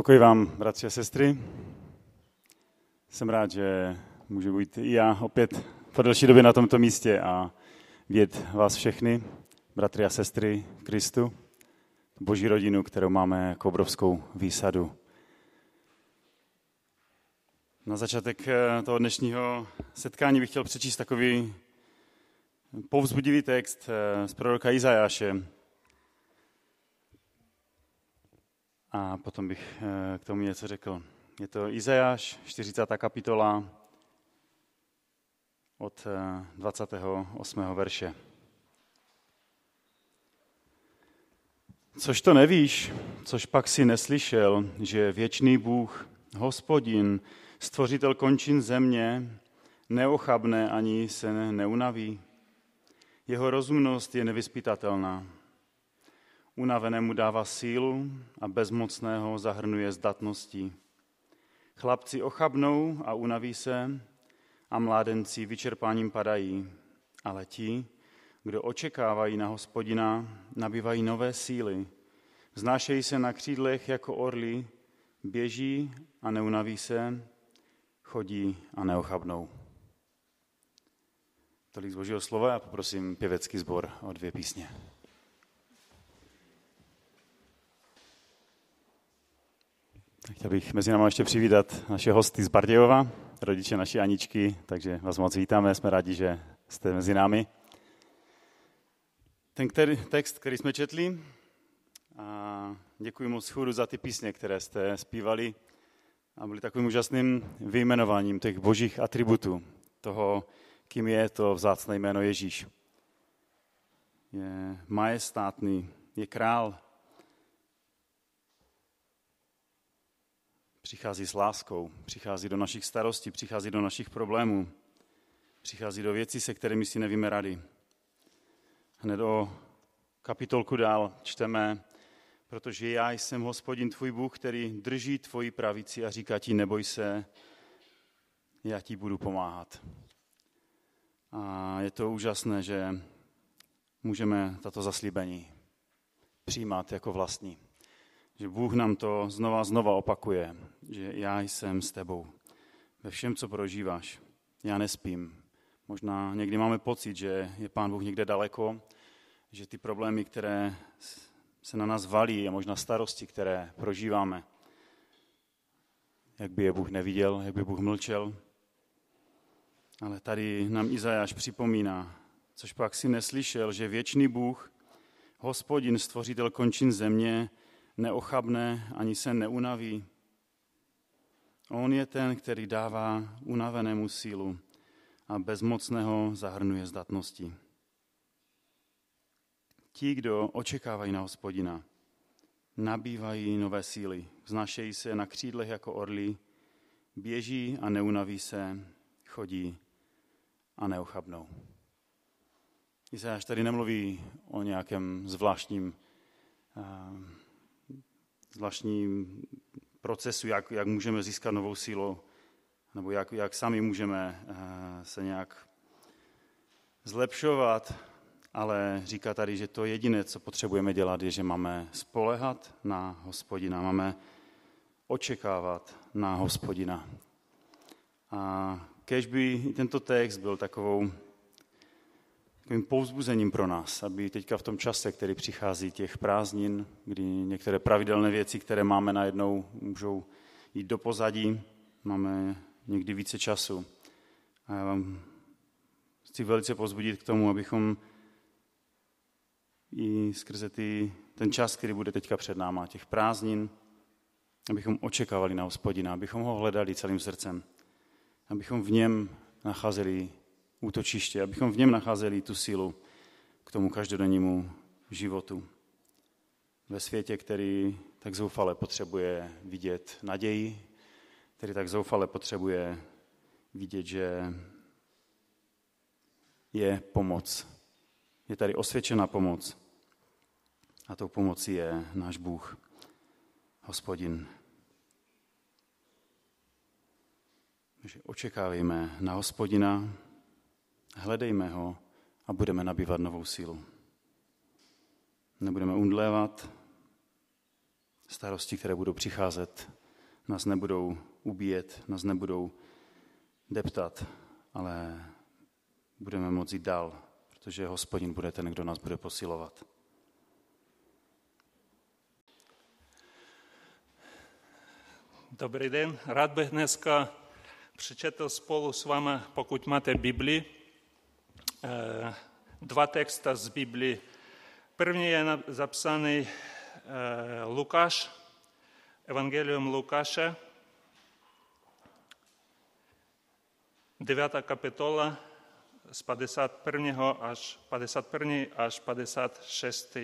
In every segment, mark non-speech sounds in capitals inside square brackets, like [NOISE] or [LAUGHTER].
Pokoj vám, bratři a sestry. Jsem rád, že můžu být i já opět po delší době na tomto místě a vidět vás všechny, bratry a sestry Kristu, boží rodinu, kterou máme jako obrovskou výsadu. Na začátek eh, toho dnešního setkání bych chtěl přečíst takový povzbudivý text eh, z proroka Izajáše, a potom bych eh, k tomu něco řekl. Je to Izajáš, 40. kapitola od 28. Eh, verše. Což to nevíš, což pak si neslyšel, že věčný Bůh, hospodin, stvořitel končin země, neochabne ani se neunaví. Jeho rozumnost je nevyspytatelná. Unavenému dává sílu a bezmocného zahrnuje zdatností. Chlapci ochabnou a unaví se a mládenci vyčerpáním padají, ale ti, kdo očekávají na hospodina, nabývají nové síly. Znášejí se na křídlech jako orly, běží a neunaví se, chodí a neochabnou. Tolik z Božího slova a poprosím pěvecký sbor o dvě písně. Chtěl bych mezi námi ještě přivítat naše hosty z Bardějova, rodiče naší Aničky, takže vás moc vítáme, jsme rádi, že jste mezi námi. Ten který, text, který jsme četli, a děkuji moc chůru za ty písně, které jste zpívali a byly takovým úžasným vyjmenováním těch božích atributů, toho, kým je to vzácné jméno Ježíš. Je majestátný, je král, Přichází s láskou, přichází do našich starostí, přichází do našich problémů, přichází do věcí, se kterými si nevíme rady. Hned o kapitolku dál čteme, protože já jsem hospodin tvůj Bůh, který drží tvoji pravici a říká ti, neboj se, já ti budu pomáhat. A je to úžasné, že můžeme tato zaslíbení přijímat jako vlastní že Bůh nám to znova znova opakuje, že já jsem s tebou ve všem, co prožíváš. Já nespím. Možná někdy máme pocit, že je Pán Bůh někde daleko, že ty problémy, které se na nás valí a možná starosti, které prožíváme, jak by je Bůh neviděl, jak by Bůh mlčel. Ale tady nám Izajáš připomíná, což pak si neslyšel, že věčný Bůh, hospodin, stvořitel končin země, neochabne ani se neunaví. On je ten, který dává unavenému sílu a bezmocného zahrnuje zdatnosti. Ti, kdo očekávají na hospodina, nabývají nové síly, vznášejí se na křídlech jako orly, běží a neunaví se, chodí a neochabnou. Izajáš tady nemluví o nějakém zvláštním uh, zvláštním procesu, jak, jak můžeme získat novou sílu, nebo jak, jak sami můžeme eh, se nějak zlepšovat, ale říká tady, že to jediné, co potřebujeme dělat, je, že máme spolehat na hospodina, máme očekávat na hospodina. A kež by tento text byl takovou takovým povzbuzením pro nás, aby teďka v tom čase, který přichází těch prázdnin, kdy některé pravidelné věci, které máme najednou, můžou jít do pozadí, máme někdy více času. A já vám chci velice pozbudit k tomu, abychom i skrze ty, ten čas, který bude teďka před náma, těch prázdnin, abychom očekávali na hospodina, abychom ho hledali celým srdcem, abychom v něm nacházeli útočiště, abychom v něm nacházeli tu sílu k tomu každodennímu životu. Ve světě, který tak zoufale potřebuje vidět naději, který tak zoufale potřebuje vidět, že je pomoc. Je tady osvědčená pomoc. A tou pomocí je náš Bůh, hospodin. Takže očekávejme na hospodina, Hledejme ho a budeme nabývat novou sílu. Nebudeme undlévat, Starosti, které budou přicházet, nás nebudou ubíjet, nás nebudou deptat, ale budeme moci jít dál, protože hospodin bude ten, kdo nás bude posilovat. Dobrý den, rád bych dneska přečetl spolu s vámi, pokud máte Bibli, eh, dva texta z Biblii. První je zapsaný eh, Lukáš, Evangelium Lukáše, 9. kapitola z 51. až 51. až 56.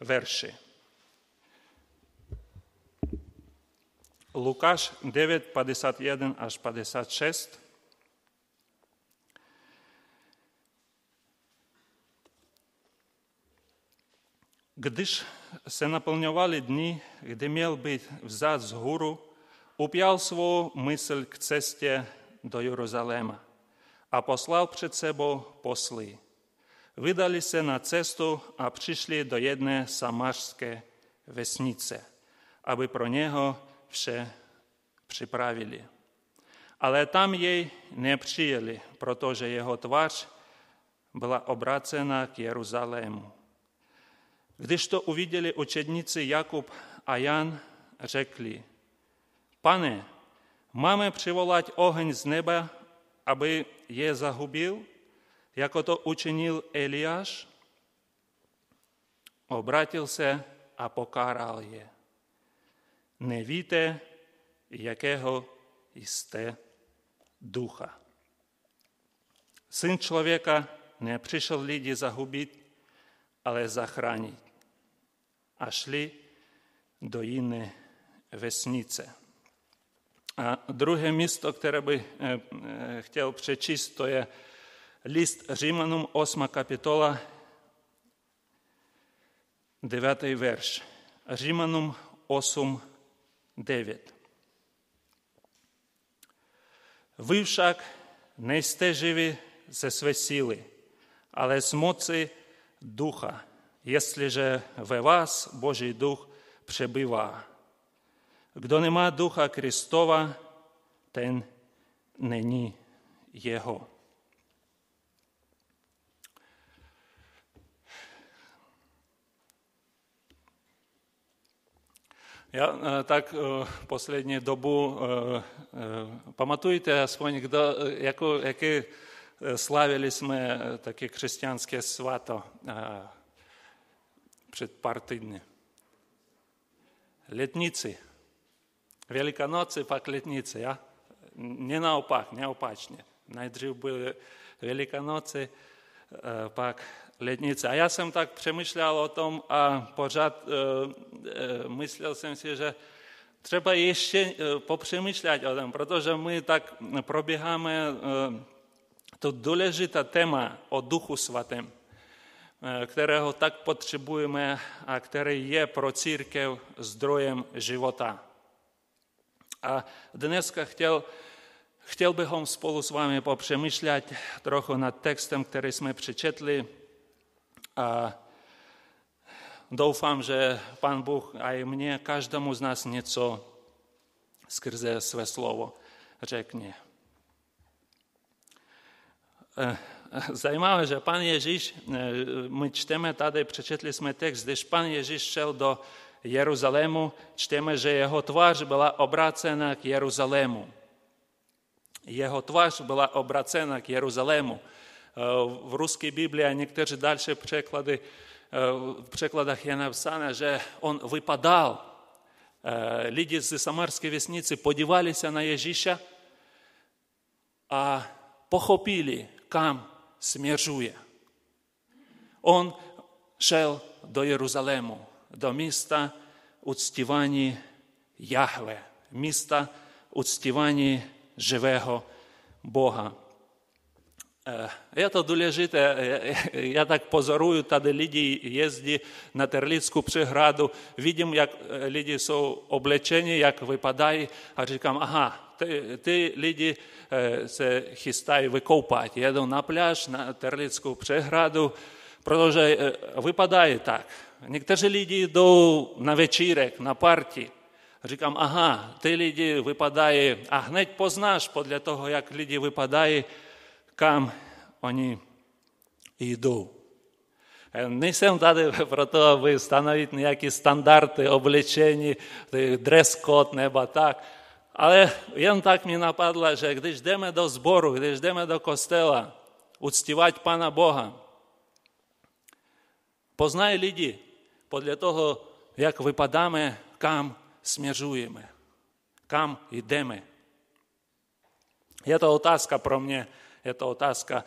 verši. Lukáš 9, 51 až 56. Gdyż se napełniowali dni, gdy miał być wzad z góru, upiał swą myśl k cestie do Jerozolema, a poslał przed sobą posli. Wydali się na cestu, a przyszli do jednej samaszskiej wesnicy, aby pro niego wsze przyprawili. Ale tam jej nie przyjęli, protože jego twarz była obracana k Jeruzalemu. Když to uviděli uczennicy Jakub a Jan, řekli. Pane, máme přivolat oheň z nebe, aby je zagubił, jako to učinil Eliáš, Обратився, se a pokáral je. віте, якого істе духа. Син чоловіка не прийшов ліді загубити, але захранить а шли до Інни Весніце. А друге місто, яке би хотів прочитати, то є ліст Римлянам, 8 капітола, 9 верш. Римлянам 8, 9. Ви всяк не сте живі зі свої сили, але з моці Духа – если же в вас Божий Дух пребива. Хто нема Духа Христова, ten není Jeho. Я е, так е, последню добу е, пам'ятуєте, які славились ми такі християнське свято před pár týdny. Letnici. Velikonoce, pak letnice. Ja? Ne naopak, neopačně. Nejdřív byly Velikonoce, eh, pak letnice. A já jsem tak přemýšlel o tom a pořád eh, eh, myslel jsem si, že třeba ještě popřemýšlet o tom, protože my tak probíháme to důležitá téma o Duchu Svatém kterého tak potřebujeme a který je pro církev zdrojem života. A dneska chtěl, chtěl bychom spolu s vámi popřemýšlet trochu nad textem, který jsme přečetli. A doufám, že Pán Bůh a i mně, každému z nás něco skrze své slovo řekne. Zajímavé, že pan Ježíš, my čteme tady, přečetli jsme text, když pan Ježíš šel do Jeruzalému, čteme, že jeho tvář byla obrácena k Jeruzalému. Jeho tvář byla obrácena k Jeruzalému. В русской Библии, а некоторые дальше преклады, в прекладах я написано, что он выпадал. Люди из Самарской весницы подевались на Ежища, а похопили, кам сміжує. Он шел до Єрусалему, до міста у уцтівані Яхве, міста у уцтівані живого Бога. Э, это дулежите, э, э, я так позорую, та люди лідії на Терліцьку приграду, видим, як люди су облечені, як випадає, а чекам, ага, ти, ти ліді, це хістай викопати. Їду на пляж, на Терліцьку приграду, продовжує, випадає так. Некоторі люди йдуть на вечірек, на партії. Чекам, ага, ти люди випадає, а гнеть познаш, подля того, як люди випадає, kam oni idu. Не всем дати [LAUGHS] про то, ви встановити ніякі стандарти, облечені, е, дрес-код, неба так. Але їм так мені нападло, що коли йдемо до збору, коли йдемо до костела, уцтівати Пана Бога, познай люди, подля того, як випадаємо, кам сміжуємо, кам йдемо. Це отазка про мене – je to otázka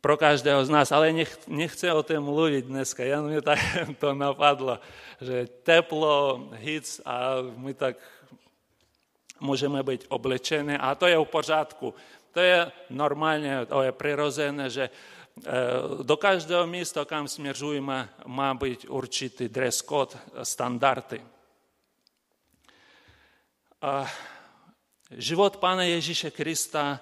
pro každého z nás, ale nech, nechce o tom mluvit dneska, jen mě tak [LAUGHS] to napadlo, že teplo, hic a my tak můžeme být oblečeni a to je v pořádku. To je normálně, to je přirozené, že eh, do každého místa, kam směřujeme, má být určitý dress code, standardy. A život Pana Ježíše Krista,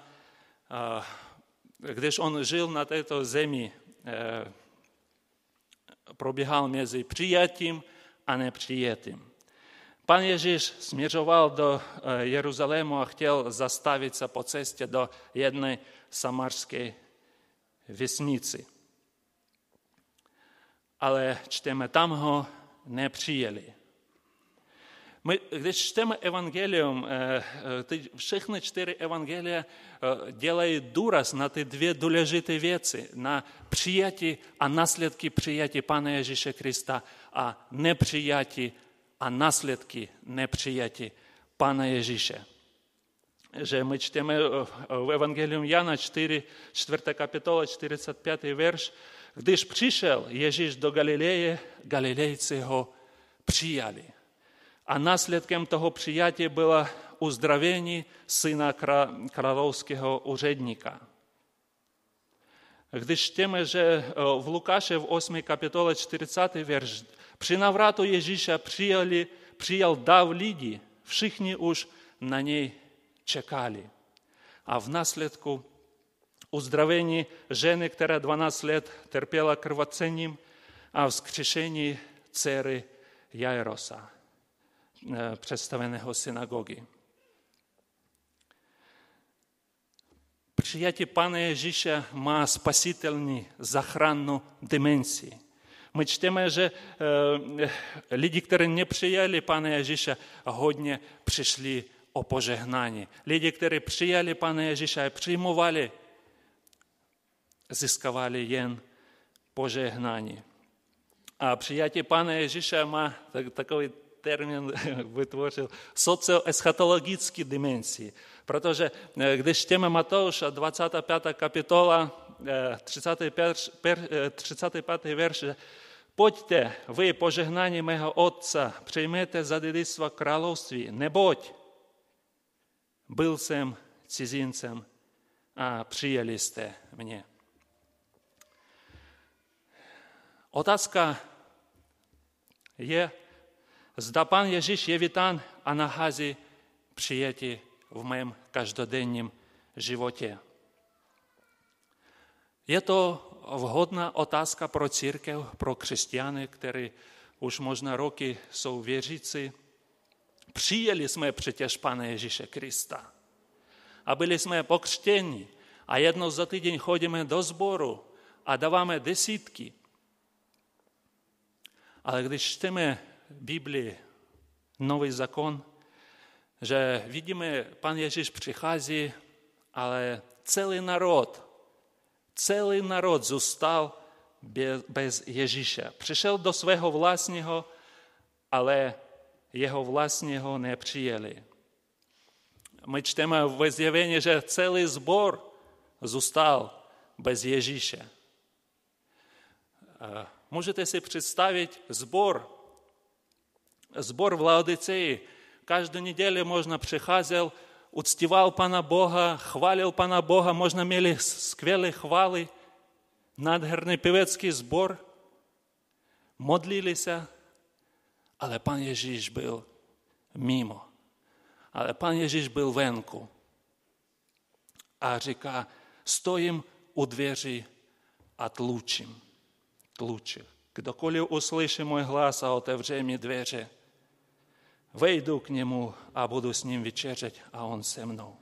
když on žil na této zemi, eh, probíhal mezi přijatím a nepřijatím. Pan Ježíš směřoval do eh, Jeruzalému a chtěl zastavit se po cestě do jedné samarské vesnici. Ale čteme, tam ho nepřijeli. Ми десь читаємо Евангеліум, е, е, всіх чотири Евангелія е, делает дурас на ті дві долежиті віці, на прияті, а наслідки прияті Пана Ісуса Христа, а не прияті, а наслідки не прияті Пана Ісуса. Же ми читаємо в Евангеліум Яна 4, 4 капітола, 45 верш, «Гдиш прийшов Єжиш до Галілеї, галілейці його прияли» а наслідком того прияття було уздравлення сина королівського урядника. Gdyż wiemy, że w Łukaszu w 8 kapitole 40 wiersz przy nawratu Jezusa przyjęli, przyjął dał Lidii, wszyscy już na niej czekali. A w nasledku uzdrowienie żeny, która 12 lat terpiała krwoceniem, a wskrzeszenie cery Jairosa. Představeného synagogy. Přijetí Pana Ježíše má spasitelní zachránnou dimensii. My čteme, že lidi, kteří nepřijali Pana Ježíša, hodně přišli o požehnání. Lidi, kteří přijali Pana Ježíša a přijmovali, získávali jen požehnání. A přijatí Pana Ježíša má takový termín vytvořil socioeschatologický dimenzi. Protože když čteme Matouša 25. kapitola, 35. 35. verš, Pojďte, vy požehnání mého Otce, přijměte za dědictvo království, neboť byl jsem cizincem a přijeli jste mě. Otázka je, zda pan Ježíš je vítán a nachází přijetí v mém každodenním životě. Je to vhodná otázka pro církev, pro křesťany, kteří už možná roky jsou věřící. Přijeli jsme přetěž Pana Ježíše Krista a byli jsme pokřtěni a jednou za týden chodíme do sboru a dáváme desítky. Ale když čteme Biblii, nový zákon, že vidíme, Pan Ježíš přichází, ale celý národ celý národ zůstal bez Ježíše. Přišel do svého vlastního, ale jeho vlastního nepřijeli. My čteme ve zjevení, že celý zbor zůstal bez Ježíše. Můžete si představit zbor, сбор в Лаодицее. Каждую неділю можна приходил, уцтевал Пана Бога, хвалив Пана Бога, можна мели сквелые хвали надгерный певецкий збор, модлились, але Пан Єжіш був мимо. Але Пан Єжіш був венку. А ріка, стоїм у двері, а тлучим. Тлучих. Kdokoliv uslyší můj hlas a otevře mi dveře, Войду к нему, а буду с ним вечерять, а он со мной.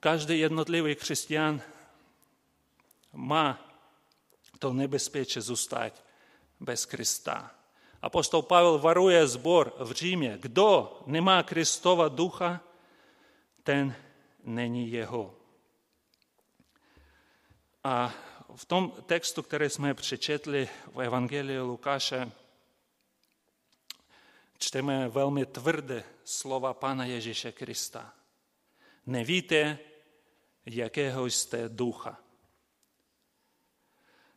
Каждый jednotливий християн ма то небезпече зустать без Христа. Апостол Павел варує збор в Римі. Хто нема Христова Духа, ten není Jeho. A v tom textu, který jsme přečetli v Evangeliu Lukáše, čteme velmi tvrdé slova Pana Ježíše Krista. Nevíte, jakého jste ducha.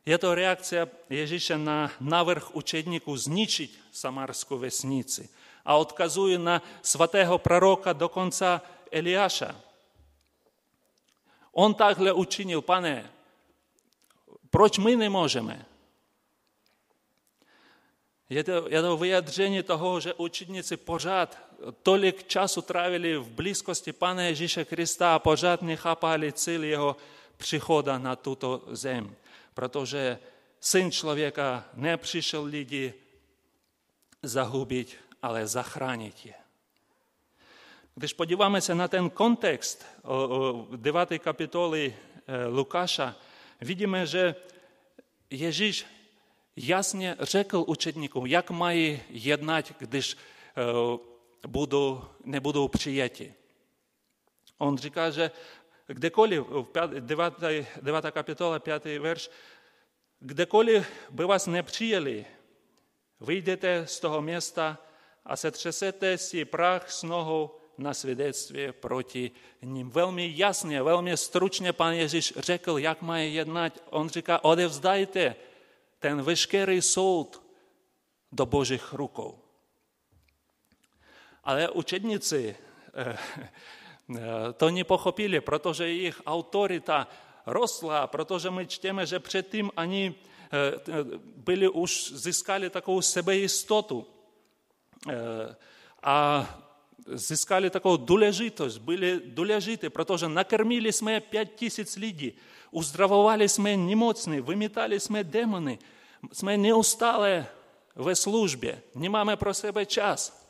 Je to reakce Ježíše na návrh učedníků zničit samarskou vesnici a odkazuje na svatého proroka dokonce Eliáša. On takhle učinil, pane, proč my nemůžeme? Je to, je to vyjadření toho, že učedníci pořád tolik času trávili v blízkosti Pana Ježíše Krista a pořád nechápali cíl jeho přichoda na tuto zem. Protože syn člověka nepřišel lidi zahubit, ale zachránit je. Když podíváme se na ten kontext 9. kapitoly e, Lukáša, vidíme, že Ježíš jasně řekl učedníkům, jak e, budou, nebudou přijati. On říká, že kdekoliv, v 9, 9 kapitola, 5 verš, kdekoliv by vás nepřijeli, vyjdete z toho města a setřesete si prach s nohou na svědectví proti ním. Velmi jasně, velmi stručně pan Ježíš řekl, jak mají jednat. On říká, odevzdajte ten veškerý soud do božích rukou. Ale učedníci eh, eh, to nepochopili, protože jejich autorita rostla, protože my čteme, že předtím oni eh, byli už, získali takovou sebejistotu a získali takovou důležitost, byli důležití, protože nakrmili jsme pět tisíc lidí, jsme nemocní, vymítali jsme démony, jsme neustále ve službě, nemáme pro sebe čas.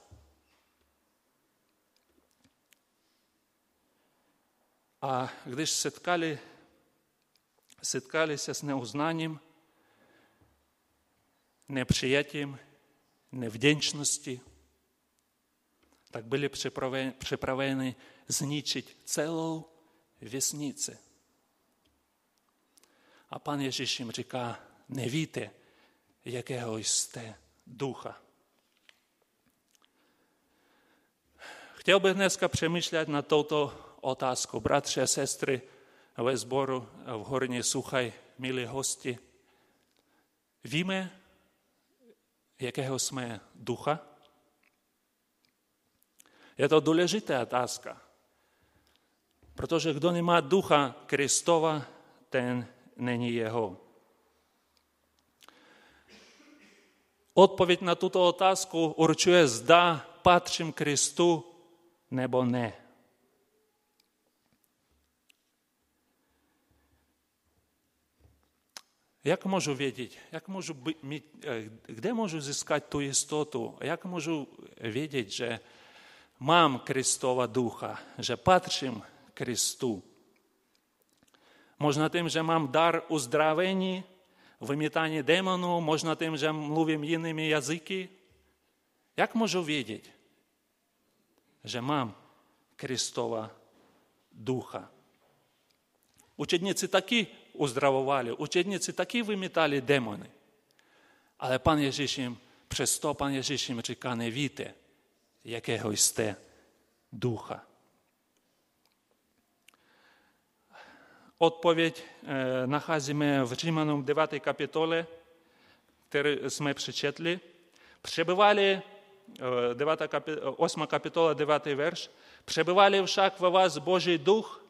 A když setkali, setkali se s neuznáním, nepřijatím, nevděčností, tak byli připraveni, připraveni zničit celou vesnici. A pan Ježíš jim říká, nevíte, jakého jste ducha. Chtěl bych dneska přemýšlet na touto otázku. Bratři a sestry ve sboru v Horní Suchaj, milí hosti, víme, jakého jsme ducha? Je to důležitá otázka, protože kdo nemá ducha Kristova, ten není jeho. Odpověď na tuto otázku určuje, zda patřím Kristu nebo ne. Jak můžu vědět, jak můžu mít, eh, kde můžu získat tu jistotu, jak můžu vědět, že mám Kristova ducha, že patřím Kristu. Można tym, że mam dar uzdrawienia, wymiatanie demonów, można tym, że mówię innymi języki. Jak можу wiedzieć, że mam Chrystowa Ducha? Uczednicy taki uzdrawowali, uczednicy taki wymiatali demony. Але пан Єжиш їм, через то пан Єжиш їм чекає, не віте, якого сте духа. Eh, nacházíme v Římanům 9. kapitole, který jsme přečetli. Přebyvali, 9 kapit, 8 kapitola, 9 verš, přebyvali však ve vás Boží duch,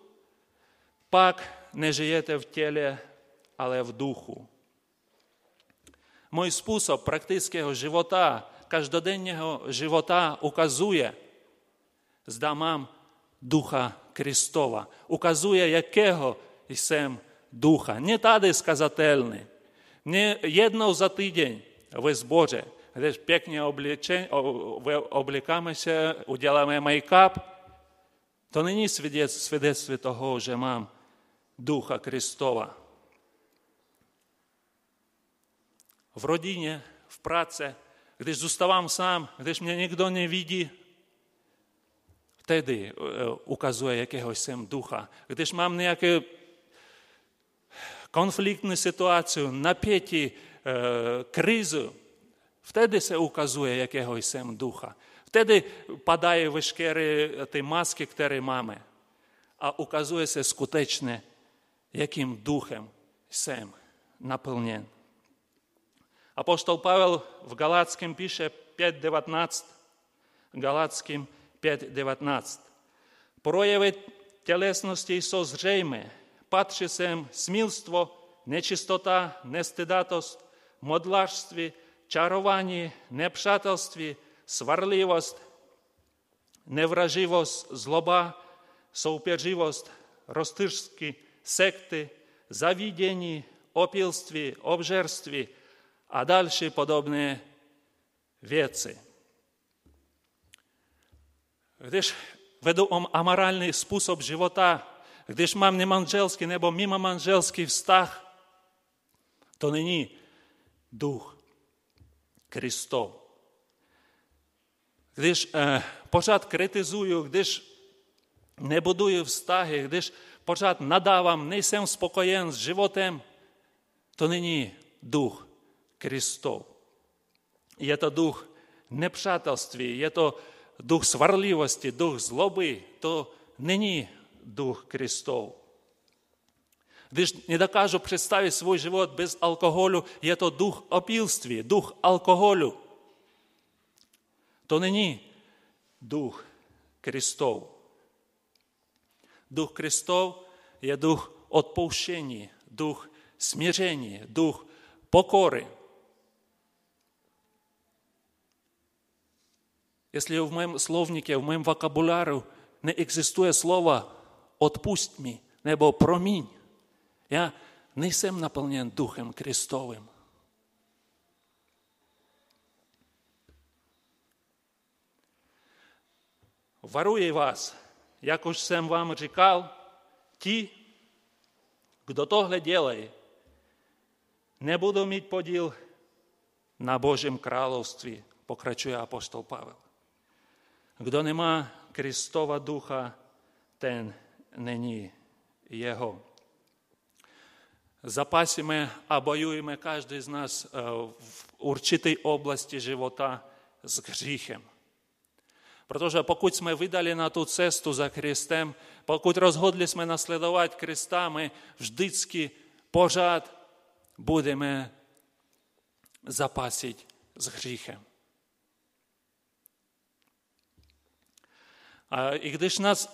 pak nežijete v těle, ale v duchu. Můj způsob praktického života každodenního života ukazuje, zda mám ducha Kristova. Ukazuje, jakého пісем Духа, не тады сказательны, не єднав за тиждень ви Боже, де ж пекні облікамося, уділаємо майкап, то нині свідецтво того, що мам Духа Христова. В родині, в праці, коли зуставам сам, коли мене ніхто не видить, Wtedy ukazuje jakiegoś sem ducha. Gdyż mam jakieś Конфліктну ситуацію, нап'яті, е, кризу, вtedy се указує якогось сем духа. Wtedy падає вишкери е, ті маски, які маємо. А указує се скутечне, яким духом сем наповнен. Апостол Павел в Галатським пише 5.19, Галатським 5.19. Прояви тілесності і созрейме – Patří sem smilstvo, nečistota, nestydatost, modlářství, čarování, nepřátelství, svarlivost, nevraživost, zloba, soupeřivost, roztržky, sekty, zavidění, opilství, obžerství a další podobné věci. Když vedu amorální způsob života, gdyż mam niemanżelski, nebo mimo manželský vztah, to není duch Chrystow. Když e, poczat krytyzuję, gdyż nie buduję wstachy, gdyż poczat nadawam, spokojen s životem, to není duch Chrystow. Je to duch nepřátelství, je to duch svarlivosti, duch zloby, to není. Дух Крестов. Gdyż nie dokażą przedstawić swój żywot bez alkoholu, jest to duch opilstwa, duch alkoholu. To nie, nie duch Chrystów. Duch Chrystów jest duch odpuszczenia, duch смирения, дух покоры. Если в моем словнике, в моем вокабуляру не existuje слово отпусть мій, небо промінь. Я не сам наповнен Духом Христовим. Варує вас, як уж сам вам рікав, ті, хто то делає, не буду мати поділ на Божім краловстві, покрачує апостол Павел. Хто нема Христова Духа, ten Запасíme a bojujeme každý z nás v určité oblasti života s hříchem. Protože pokud jsme vydali na tu cestu za Kristem, pokud rozhodli jsme nasledovat Krista, my vždycky pořád budeme zapasit s hříchem. І Гdyż нас,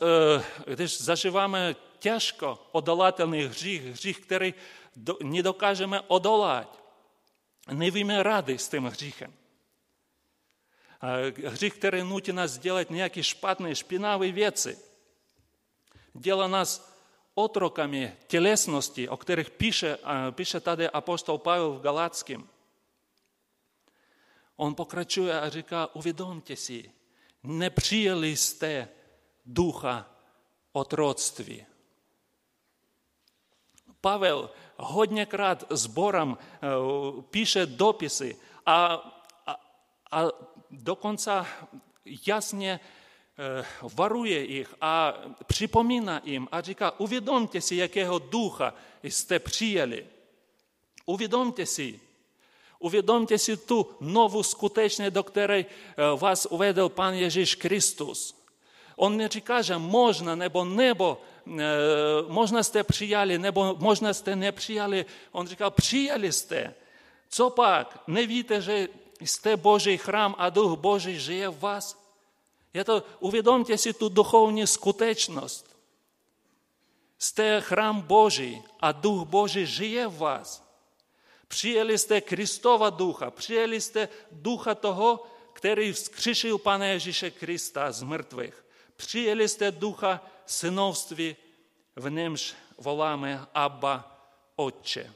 gdyż zażywamy ciężko odolatelny grzech, grzech, który nie dokażemy odolać, nie wiemy rady z tym grzechem. Грех, который нути нас делать некие шпатные, шпинавые вецы. Дело нас отроками телесности, о которых пишет, пишет тогда апостол Павел в Галатским. Он покрачує, а река, увідомтеся, nepřijeli jste ducha otroctví. Pavel hodněkrát sborem píše dopisy a, a, a dokonce jasně varuje jich a připomíná jim a říká, uvědomte si, jakého ducha jste přijeli. Uvědomte si, uvědomte si tu novou skutečnost, do které vás uvedl Pan Ježíš Kristus. On neříká, že možná nebo nebo možná jste přijali, nebo možná jste nepřijali. On říkal, přijali jste. Co pak? Nevíte, že jste Boží chrám a duch Boží žije v vás? Je to, uvědomte si tu duchovní skutečnost. Jste chrám Boží a duch Boží žije v vás. Přijeli Przyjęliście Chrystowa Ducha, přijeli przyjęliście Ducha Toho, który wskrzyszył Pane Jezusa Chrysta z mrtwych. Przyjęliście Ducha synovství, w nimż волами Абба Отче.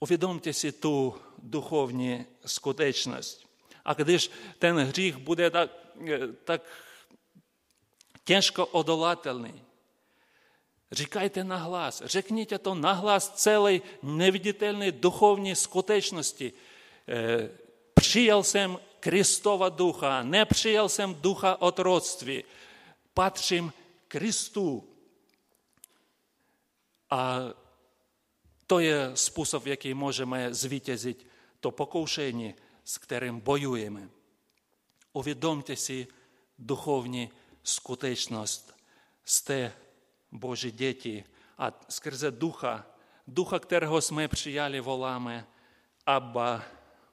Увідомте сі ту духовну скутечність. А коли ten гріх bude tak так тяжко одолательний, Říkajte na hlas, řekněte to na hlas celé neviditelné duchovní skutečnosti. Přijal jsem Kristova ducha, nepřijal jsem ducha otroctví, patřím Kristu. A to je způsob, jaký můžeme zvítězit to pokoušení, s kterým bojujeme. Uvědomte si duchovní skutečnost. Jste Děti a skrze ducha, ducha, kterého jsme přijali, voláme Abba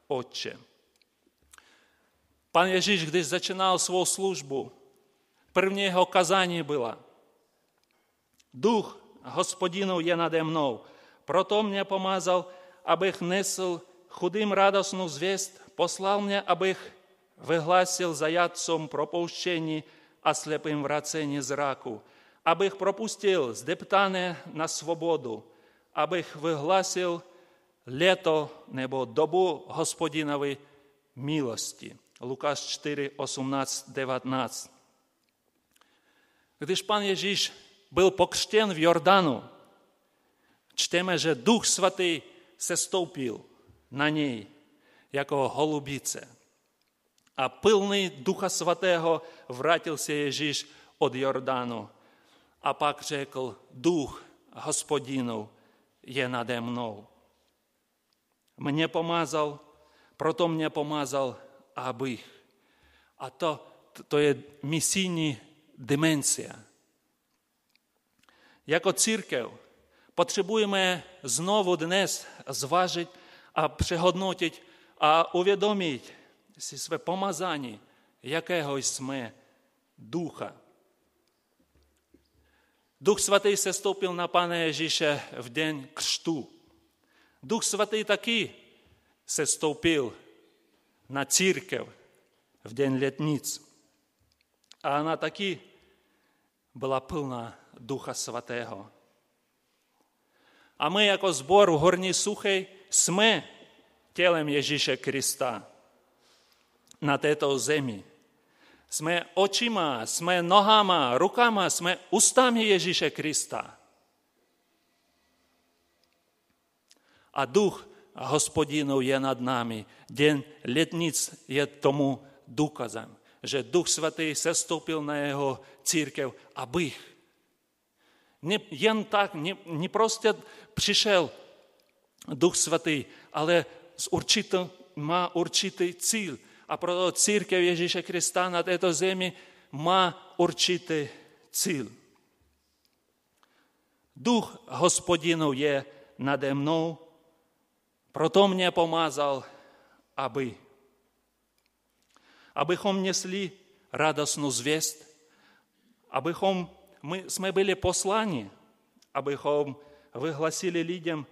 Otče. Pan Ježíš, začínal svou službu, první jeho kazání byla Duch hospodinu je nade mnou, proto mě pomazal, abych nesl chudým radostnou zvěst, poslal mě, abych vyhlásil zajatcům propouštění a slepým vracení zraku, abych propustil zdeptané na svobodu, abych vyhlásil leto nebo dobu hospodinovy milosti. Lukáš 4, 18, 19. Když pan Ježíš byl pokřtěn v Jordánu, čteme, že Duch Svatý se stoupil na něj jako holubice. A plný Ducha Svatého vrátil se Ježíš od Jordánu a pak řekl, duch hospodinu je nade mnou. Mě pomazal, proto mě pomazal, abych. A to, to je misijní dimenzia. Jako církev potřebujeme znovu dnes zvážit a přehodnotit a uvědomit si své pomazání, jakého jsme ducha. Duch Svatý se stoupil na Pána Ježíše v den křtu. Duch Svatý taky se stoupil na církev v den letnic. A ona taky byla plná Ducha Svatého. A my jako zbor v Horní Suchej jsme tělem Ježíše Krista na této zemi. Jsme očima, jsme nohama, rukama, jsme ústami Ježíše Krista. A duch hospodinu je nad námi. Den letnic je tomu důkazem, že Duch Svatý sestoupil na jeho církev, abych. Ne, jen tak, ne, ne prostě přišel Duch Svatý, ale s určitým, má určitý cíl – A proto церкви Єжіша Христа на цій землі ма урчити ціл. Дух Господінов є наде мною, прото мне помазал, аби. Абихом несли радостну звест, абихом мы, мы были послани, абихом выгласили людям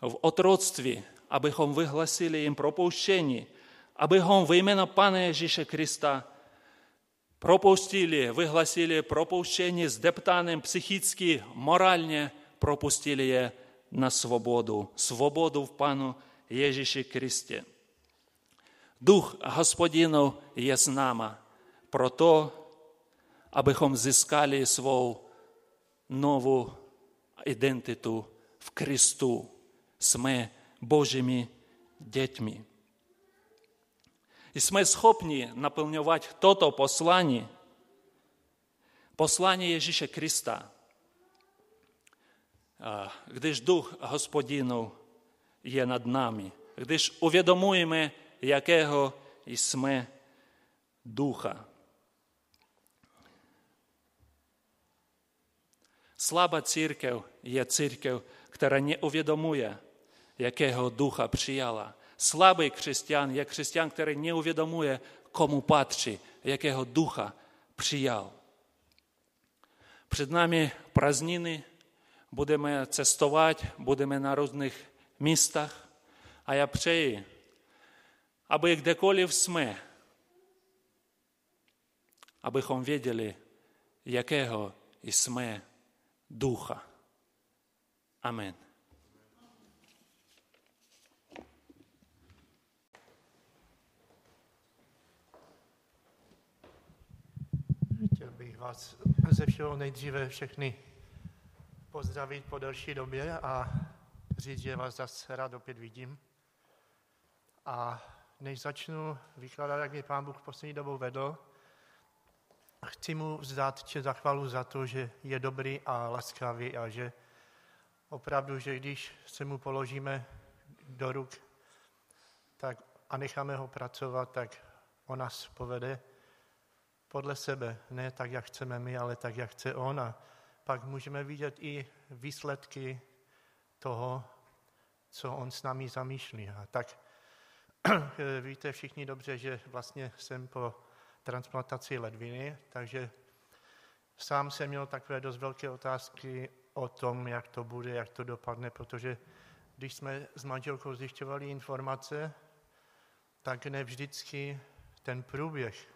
в отродстве abychom vyhlasili jim propouštění, abychom ve jméno Pana Ježíše Krista propustili, vyhlasili propouštění s deptánem psychicky, morálně, propustili je na svobodu, svobodu v Panu Ježíši Kristě. Дух Господінов є з нами про то, абихом зіскали свою нову ідентиту в Христу. Сме Божими dziećmi. Jesteśmy schopni napełniać to, to posłanie, posłanie Jezusa Chrysta, gdyż Duch Gospodinu jest nad nami, gdyż uwiadomujemy, jakiego jesteśmy Ducha. Słaba církev jest církev, która nie uwiadomuje, якого духа прияла. Слабий християн, як християн, який не увідомує, кому падчи, якого духа прияв. Перед нами празднини, будемо цестувати, будемо на різних містах, а я пчею, аби гдеколі сме, абихом відділи, якого і сме духа. Амен. Vás ze všeho nejdříve všechny pozdravit po delší době a říct, že vás zase rád opět vidím. A než začnu vykládat, jak mě Pán Bůh poslední dobou vedl, chci mu vzdát če za chvalu za to, že je dobrý a laskavý a že opravdu, že když se mu položíme do ruk tak, a necháme ho pracovat, tak on nás povede podle sebe, ne tak, jak chceme my, ale tak, jak chce on. A pak můžeme vidět i výsledky toho, co on s námi zamýšlí. A tak [CLEARS THROAT] víte všichni dobře, že vlastně jsem po transplantaci ledviny, takže sám jsem měl takové dost velké otázky o tom, jak to bude, jak to dopadne, protože když jsme s manželkou zjišťovali informace, tak ne vždycky ten průběh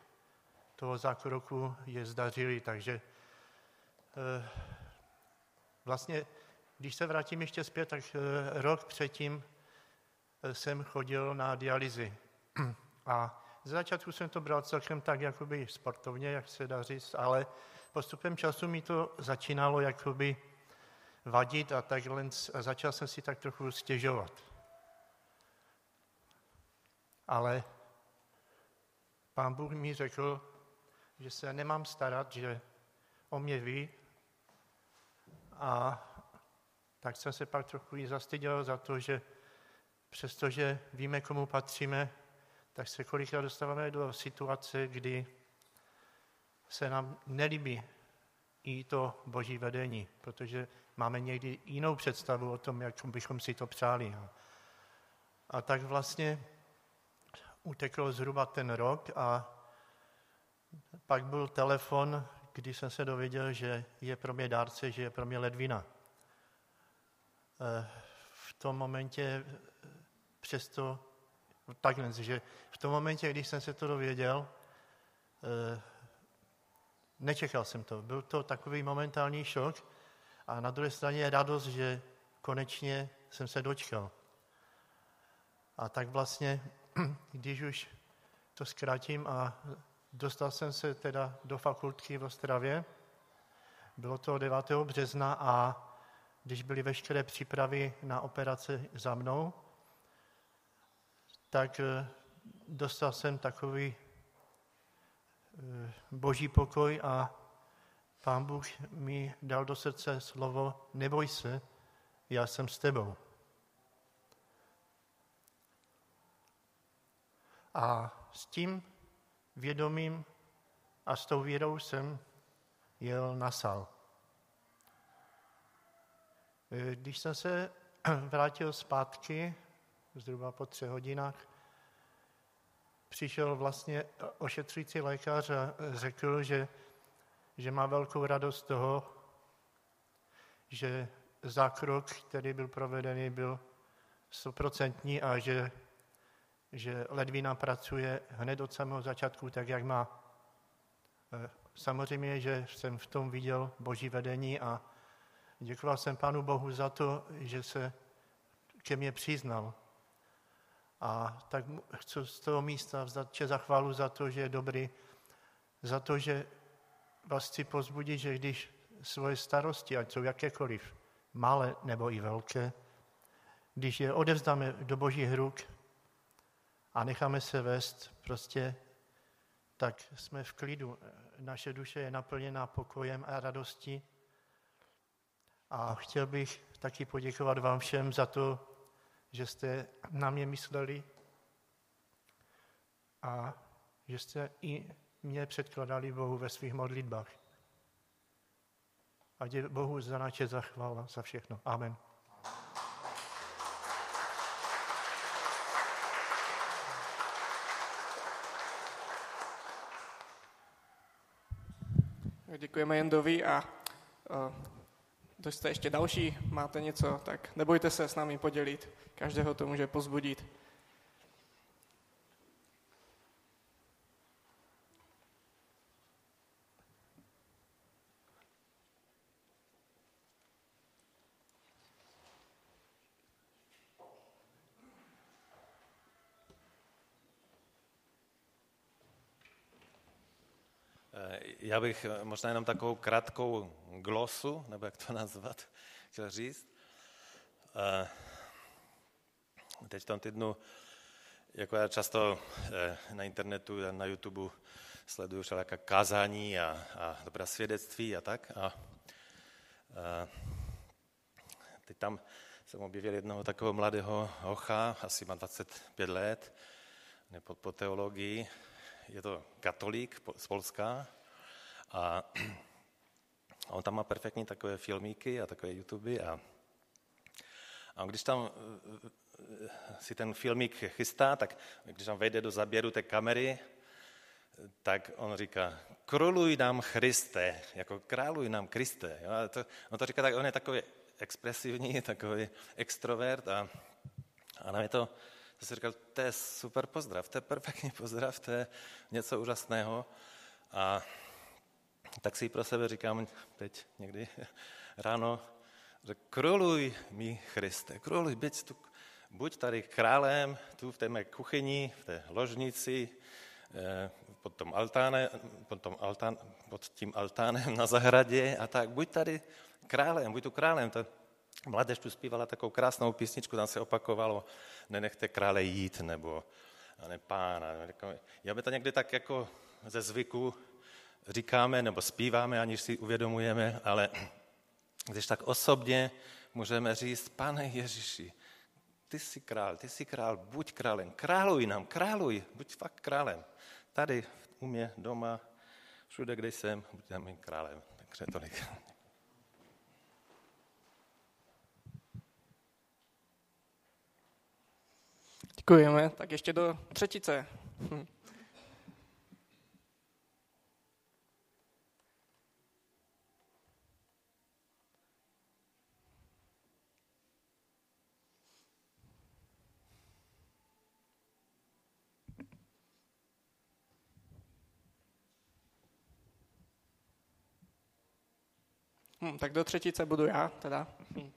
toho zákroku je zdařilý, takže eh, vlastně, když se vrátím ještě zpět, tak eh, rok předtím eh, jsem chodil na dializi. A z začátku jsem to bral celkem tak jakoby sportovně, jak se dá říct, ale postupem času mi to začínalo jakoby vadit a takhle a začal jsem si tak trochu stěžovat. Ale pán Bůh mi řekl, že se nemám starat, že o mě ví. A tak jsem se pak trochu i zastyděl za to, že přestože víme, komu patříme, tak se kolikrát dostáváme do situace, kdy se nám nelíbí i to boží vedení, protože máme někdy jinou představu o tom, jak bychom si to přáli. A tak vlastně utekl zhruba ten rok a pak byl telefon, kdy jsem se dověděl, že je pro mě dárce, že je pro mě ledvina. Eh, v tom momentě přesto takhle, že v tom momentě, když jsem se to dověděl, eh, nečekal jsem to. Byl to takový momentální šok a na druhé straně je radost, že konečně jsem se dočkal. A tak vlastně, [CLEARS THROAT] když už to zkrátím a dostal jsem se teda do fakultky v Ostravě, bylo to 9. března a když byly veškeré přípravy na operaci za mnou, tak eh, dostal jsem takový eh, boží pokoj a pán Bůh mi dal do srdce slovo neboj se, já jsem s tebou. A s tím vědomím a s tou vědou jsem jel na sal. Eh, když jsem se [CLEARS THROAT] vrátil zpátky, zhruba po třech hodinách, přišel vlastně ošetřující lékař a řekl, že, že má velkou radost toho, že zákrok, který byl provedený, byl stoprocentní a že, že ledvina pracuje hned od samého začátku tak, jak má. E, samozřejmě, že jsem v tom viděl boží vedení a děkoval jsem Pánu Bohu za to, že se ke mně přiznal a tak chci z toho místa vzdat če za chválu za to, že je dobrý, za to, že vás chci pozbudit, že když svoje starosti, ať jsou jakékoliv, malé nebo i velké, když je odevzdáme do božích ruk a necháme se vést, prostě tak jsme v klidu. Naše duše je naplněná pokojem a radostí. A chtěl bych taky poděkovat vám všem za to, že jste na mě mysleli a že jste i mě předkladali Bohu ve svých modlitbách. A je Bohu za naše zachvála, za všechno. Amen. Děkujeme Jendovi a kdo jste ještě další, máte něco, tak nebojte se s námi podělit. Každého to může pozbudit. Já bych možná jenom takovou krátkou glosu, nebo jak to [LAUGHS] nazvat, chtěl říct. Teď v tom týdnu, jako já často na internetu, na YouTube sleduju všelijaká kázání a, a dobrá svědectví a tak. A, a teď tam jsem objevil jednoho takového mladého hocha, asi má 25 let, po, po teologii. Je to katolík z Polska a [CLEARS THROAT] on tam má perfektní takové filmíky a takové YouTube a, a když tam si ten filmík chystá, tak když tam vejde do zaběru té kamery, tak on říká, króluj nám Kriste, jako králuj nám Kriste. Jo? A to, on to říká, tak on je takový expresivní, [LAUGHS] takový extrovert a, a nám je to, to si říkal, to je super pozdrav, to je perfektní pozdrav, to je něco úžasného. A tak si pro sebe říkám teď někdy [LAUGHS] ráno, že króluj mi Kriste, króluj, buď, tu, buď tady králem, tu v té mé kuchyni, v té ložnici, eh, pod, tom altáne, pod, tom altán, pod tím altánem na zahradě a tak, buď tady králem, buď tu králem. To mladež tu zpívala takovou krásnou písničku, tam se opakovalo, nenechte krále jít, nebo ne pána. Já by to někdy tak jako ze zvyku říkáme nebo zpíváme, aniž si uvědomujeme, ale když tak osobně můžeme říct, pane Ježíši, ty jsi král, ty jsi král, buď králem, králuj nám, králuj, buď fakt králem. Tady u mě doma, všude, kde jsem, buď mým králem. Takže tolik. Děkujeme. Tak ještě do třetice. Hm. Hm, tak do třetice budu já teda. Hm.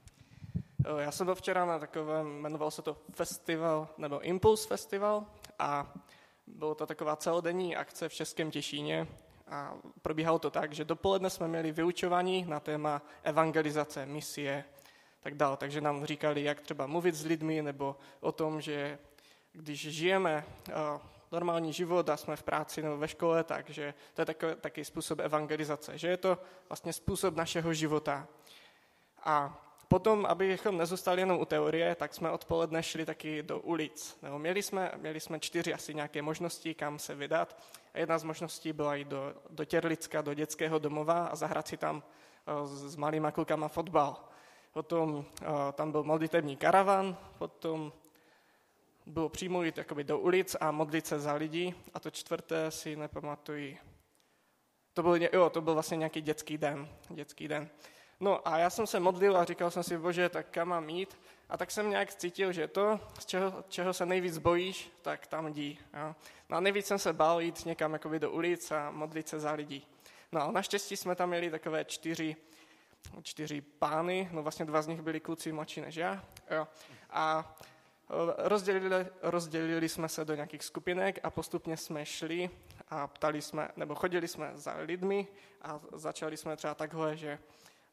Já jsem byl včera na takovém, jmenoval se to festival, nebo Impulse Festival a bylo to taková celodenní akce v Českém Těšíně a probíhalo to tak, že dopoledne jsme měli vyučování na téma evangelizace, misie, tak dále. Takže nám říkali, jak třeba mluvit s lidmi, nebo o tom, že když žijeme normální život a jsme v práci nebo ve škole, takže to je takový, takový způsob evangelizace, že je to vlastně způsob našeho života. A potom, abychom nezůstali jenom u teorie, tak jsme odpoledne šli taky do ulic. Nebo měli, jsme, měli jsme čtyři asi nějaké možnosti, kam se vydat. A jedna z možností byla i do, do Těrlicka, do dětského domova a zahrát si tam uh, s malýma klukama fotbal. Potom uh, tam byl modlitební karavan, potom bylo přímo jít jakoby do ulic a modlit se za lidi. A to čtvrté si nepamatuji. To byl, jo, to byl vlastně nějaký dětský den. Dětský den. No a já jsem se modlil a říkal jsem si, bože, tak kam mám jít? A tak jsem nějak cítil, že to, z čeho, čeho se nejvíc bojíš, tak tam jdi. Jo? No a nejvíc jsem se bál jít někam jakoby do ulic a modlit se za lidi. No a naštěstí jsme tam měli takové čtyři, čtyři pány, no vlastně dva z nich byli kluci mladší než já. Jo? A rozdělili, rozdělili jsme se do nějakých skupinek a postupně jsme šli a ptali jsme, nebo chodili jsme za lidmi a začali jsme třeba takhle, že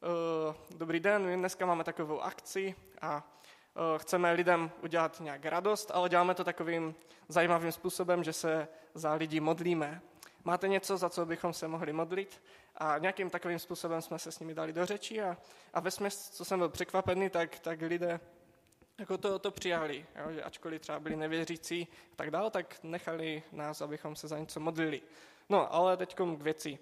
Eh, dobrý den, my dneska máme takovou akci a eh, chceme lidem udělat nějak radost, ale děláme to takovým zajímavým způsobem, že se za lidi modlíme. Máte něco, za co bychom se mohli modlit? A nějakým takovým způsobem jsme se s nimi dali do řeči a, a ve směs, co jsem byl překvapený, tak, tak lidé jako to, to přijali, jo, že ačkoliv třeba byli nevěřící a tak dále, tak nechali nás, abychom se za něco modlili. No, ale teď k věci.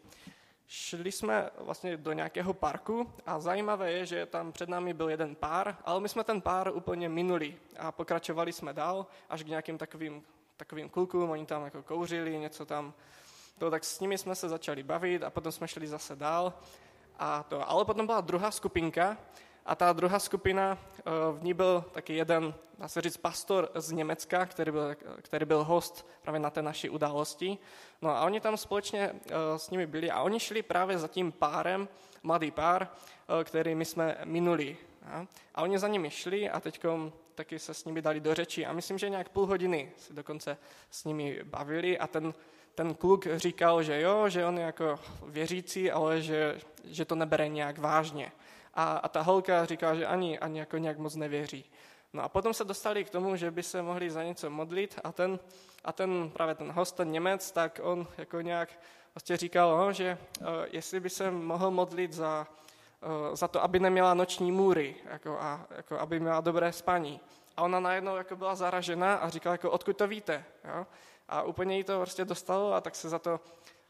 Šli jsme vlastně do nějakého parku a zajímavé je, že tam před námi byl jeden pár, ale my jsme ten pár úplně minuli a pokračovali jsme dál až k nějakým takovým, takovým klukům, oni tam jako kouřili, něco tam, to, tak s nimi jsme se začali bavit a potom jsme šli zase dál. A to, ale potom byla druhá skupinka a ta druhá skupina, eh, v ní byl taky jeden, dá se říct, pastor z Německa, který byl, který byl host právě na té naší události. No a oni tam společně eh, s nimi byli a oni šli právě za tím párem, mladý pár, eh, který my jsme minuli. A oni za nimi šli a teď taky se s nimi dali do řeči a myslím, že nějak půl hodiny se dokonce s nimi bavili a ten, ten kluk říkal, že jo, že on je jako věřící, ale že, že to nebere nějak vážně. A, a ta holka říkala, že ani, ani jako nějak moc nevěří. No a potom se dostali k tomu, že by se mohli za něco modlit a ten, a ten právě ten host, ten Němec, tak on jako nějak vlastně říkal, no, že uh, jestli by se mohl modlit za, uh, za to, aby neměla noční můry jako, a jako, aby měla dobré spaní. A ona najednou jako byla zaražená a říkala, jako, odkud to víte. Jo? A úplně jí to prostě dostalo a tak se za to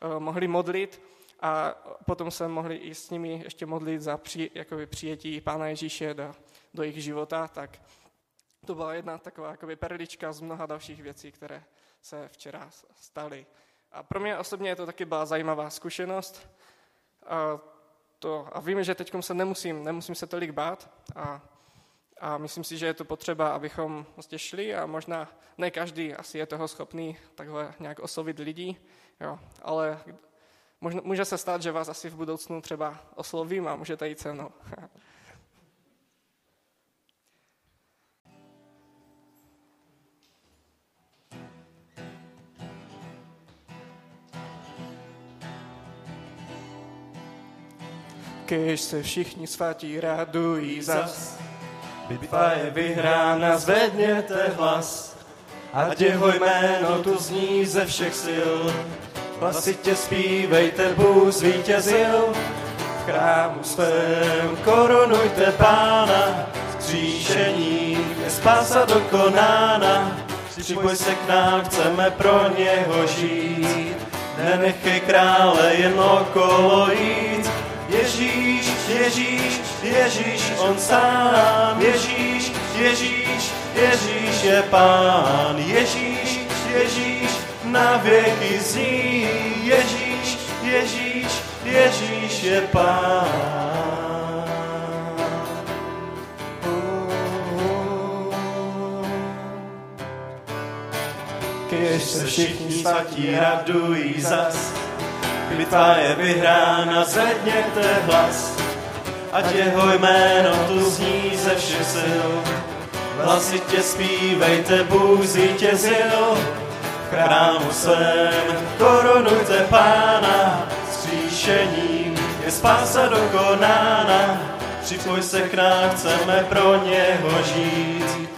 uh, mohli modlit a potom se mohli i s nimi ještě modlit za při, jakoby přijetí Pána Ježíše do, do jejich života, tak to byla jedna taková jakoby perlička z mnoha dalších věcí, které se včera staly. A pro mě osobně je to taky byla zajímavá zkušenost. A, to, a vím, že teď se nemusím, nemusím se tolik bát a, a myslím si, že je to potřeba, abychom vlastně šli a možná ne každý asi je toho schopný takhle nějak oslovit lidí, jo, ale může se stát, že vás asi v budoucnu třeba oslovím a můžete jít se mnou. [LAUGHS] Kež se všichni svatí radují zas. Bitva je vyhrána, zvedněte hlas, ať jeho jméno tu zní ze všech sil. Hlasitě zpívejte, Bůh zvítězil, v chrámu svém korunujte pána, zkříšení je spása dokonána. Připoj se k nám, chceme pro něho žít, nenechej krále jen okolo jít, Ježíš, Ježíš, Ježíš, on sám, Ježíš, Ježíš, Ježíš je pán, Ježíš, Ježíš, na věky zní, Ježíš, Ježíš, Ježíš je pán. Když se všichni svatí radují zas, bitva je vyhrána, zvedněte hlas, ať jeho jméno tu zní ze všech sil. Hlasitě zpívejte, Bůh zvítězil, chrámu svém korunujte pána, skříšením je spása dokonána, připoj se k nám, chceme pro něho žít.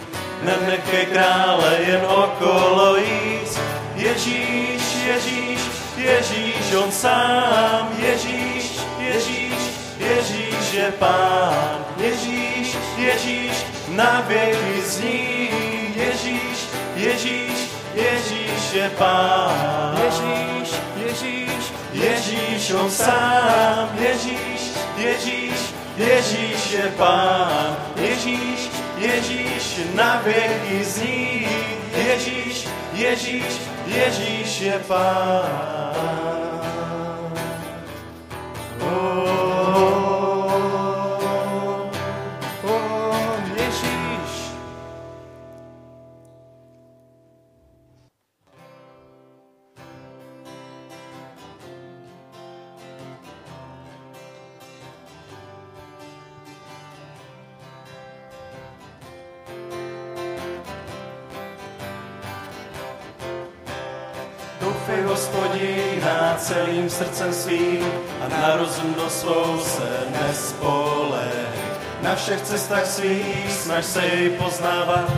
Nenechej krále jen okolo jít, Ježíš, Ježíš, Ježíš, on sám, Ježíš, Ježíš, Ježíš je pán, Ježíš, Ježíš, na věky zní, Ježíš, Ježíš, Ježíš je pán, Ježíš, Ježíš, Ježíš, on sám, Ježíš, Ježíš, Ježíš je pán, Ježíš, Ježíš, na věky zní, Ježíš, Ježíš, Ježíš je pán. Doufej hospodina celým srdcem svým a na rozumnost svou se nespolej. Na všech cestách svých snaž se jej poznávat,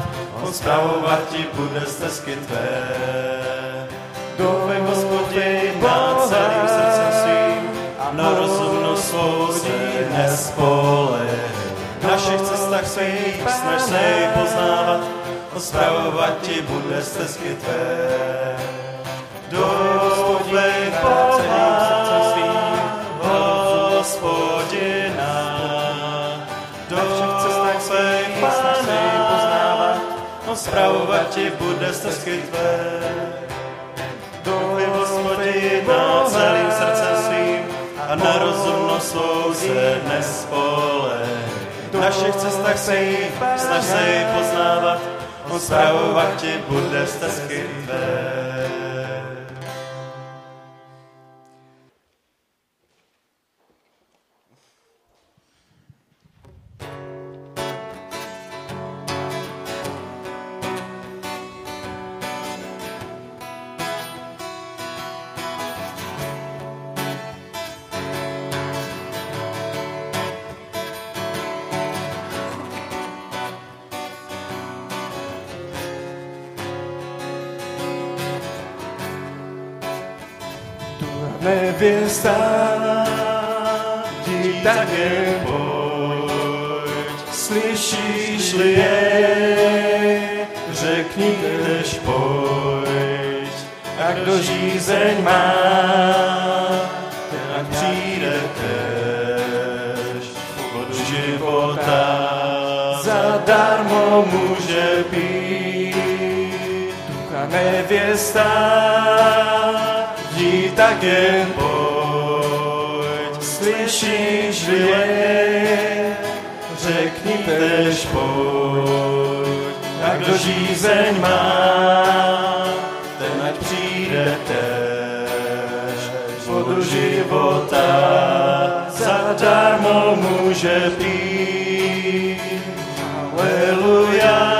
on zpravovat ti bude stezky tvé. Doufej hospodina celým srdcem svým a na rozumnost svou se nespolej. Na všech cestách svých snaž se jej poznávat, on zpravovat ti bude stezky tvé. Zpravovat ti bude stezky tvé. Doufej hospodina celým srdcem svým a na rozumnost svou se nespolej. Na všech cestách svých snaž se jej poznávat, on zpravovat ti bude stezky tvé. Ti také pojď. Slyšíš-li je, řekni tež pojď. A kdo žízeň má, ten přijde tež. Vodu života zadarmo může pít. Ducha nevěsta, jdi tak jen pojď. Slyšíš-li je, řekni tež pojď. A kdo žízeň má, ten ať přijde tež. Vodu života zadarmo může pít. Haleluja,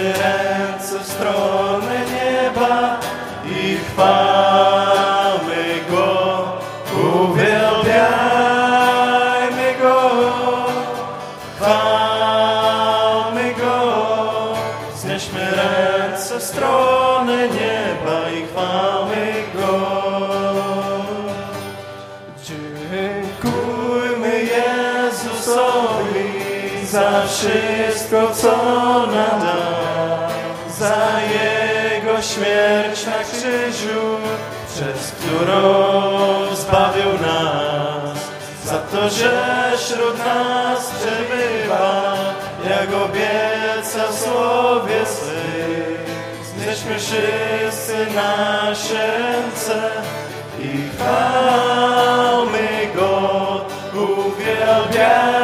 znieśmy ręce w stronę nieba i chwalmy Go, uwielbiajmy Go, chwalmy Go, znieśmy ręce w stronę nieba i chwalmy Go. Dziękujmy Jezusowi za wszystko, co nam śmierć na krzyżu, przez którą zbawił nas, za to, że wśród nas przebywa, jak obiecał w słowie swym. Znieśmy wszyscy nasze ręce i chwalmy Go, uwielbiajmy